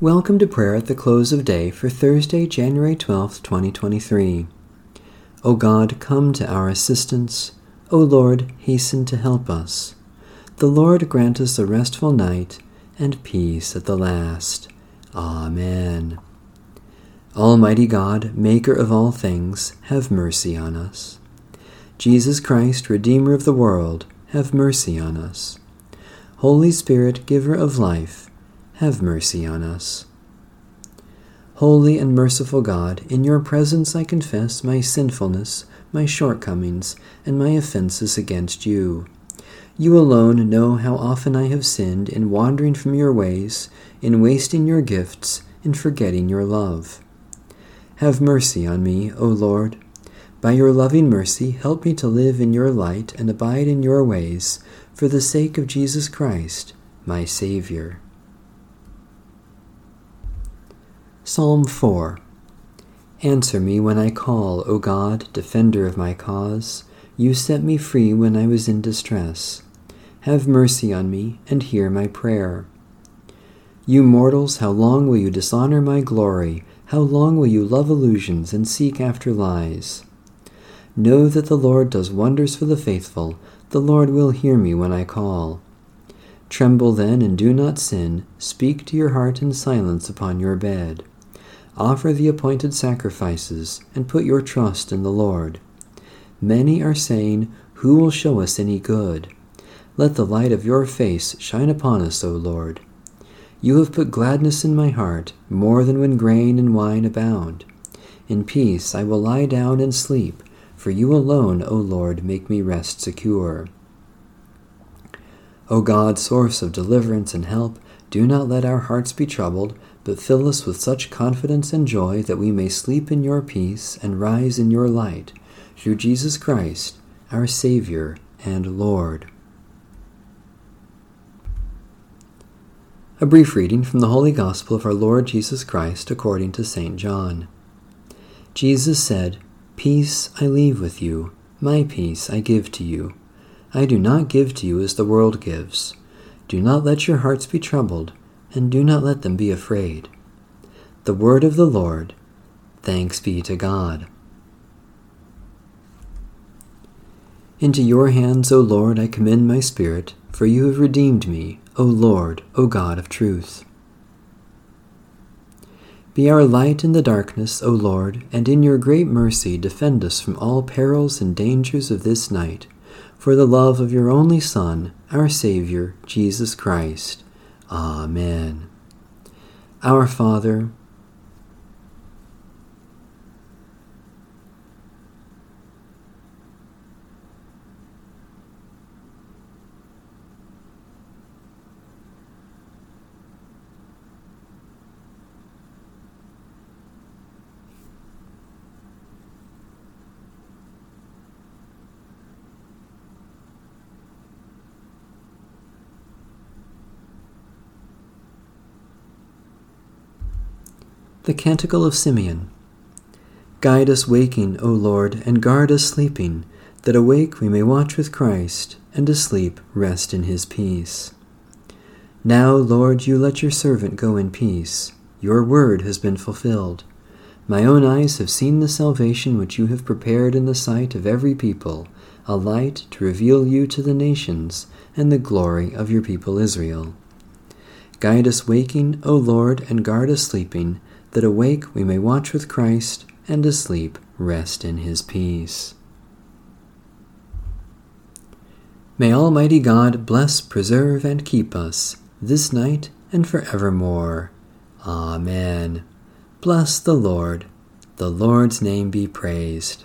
Welcome to prayer at the close of day for Thursday, January 12th, 2023. O God, come to our assistance. O Lord, hasten to help us. The Lord grant us a restful night and peace at the last. Amen. Almighty God, Maker of all things, have mercy on us. Jesus Christ, Redeemer of the world, have mercy on us. Holy Spirit, Giver of life, have mercy on us. Holy and merciful God, in your presence I confess my sinfulness, my shortcomings, and my offenses against you. You alone know how often I have sinned in wandering from your ways, in wasting your gifts, in forgetting your love. Have mercy on me, O Lord. By your loving mercy, help me to live in your light and abide in your ways, for the sake of Jesus Christ, my Savior. Psalm 4 Answer me when I call, O God, defender of my cause. You set me free when I was in distress. Have mercy on me and hear my prayer. You mortals, how long will you dishonor my glory? How long will you love illusions and seek after lies? Know that the Lord does wonders for the faithful. The Lord will hear me when I call. Tremble then and do not sin. Speak to your heart in silence upon your bed. Offer the appointed sacrifices, and put your trust in the Lord. Many are saying, Who will show us any good? Let the light of your face shine upon us, O Lord. You have put gladness in my heart, more than when grain and wine abound. In peace I will lie down and sleep, for you alone, O Lord, make me rest secure. O God, source of deliverance and help, do not let our hearts be troubled but fill us with such confidence and joy that we may sleep in your peace and rise in your light, through Jesus Christ, our Savior and Lord. A brief reading from the Holy Gospel of our Lord Jesus Christ according to St. John. Jesus said, Peace I leave with you, my peace I give to you. I do not give to you as the world gives. Do not let your hearts be troubled and do not let them be afraid. The word of the Lord. Thanks be to God. Into your hands, O Lord, I commend my spirit, for you have redeemed me, O Lord, O God of truth. Be our light in the darkness, O Lord, and in your great mercy defend us from all perils and dangers of this night, for the love of your only Son, our Saviour, Jesus Christ. Amen. Our Father, The Canticle of Simeon. Guide us waking, O Lord, and guard us sleeping, that awake we may watch with Christ, and asleep rest in his peace. Now, Lord, you let your servant go in peace. Your word has been fulfilled. My own eyes have seen the salvation which you have prepared in the sight of every people, a light to reveal you to the nations, and the glory of your people Israel. Guide us waking, O Lord, and guard us sleeping, that awake we may watch with Christ, and asleep rest in his peace. May Almighty God bless, preserve, and keep us this night and forevermore. Amen. Bless the Lord. The Lord's name be praised.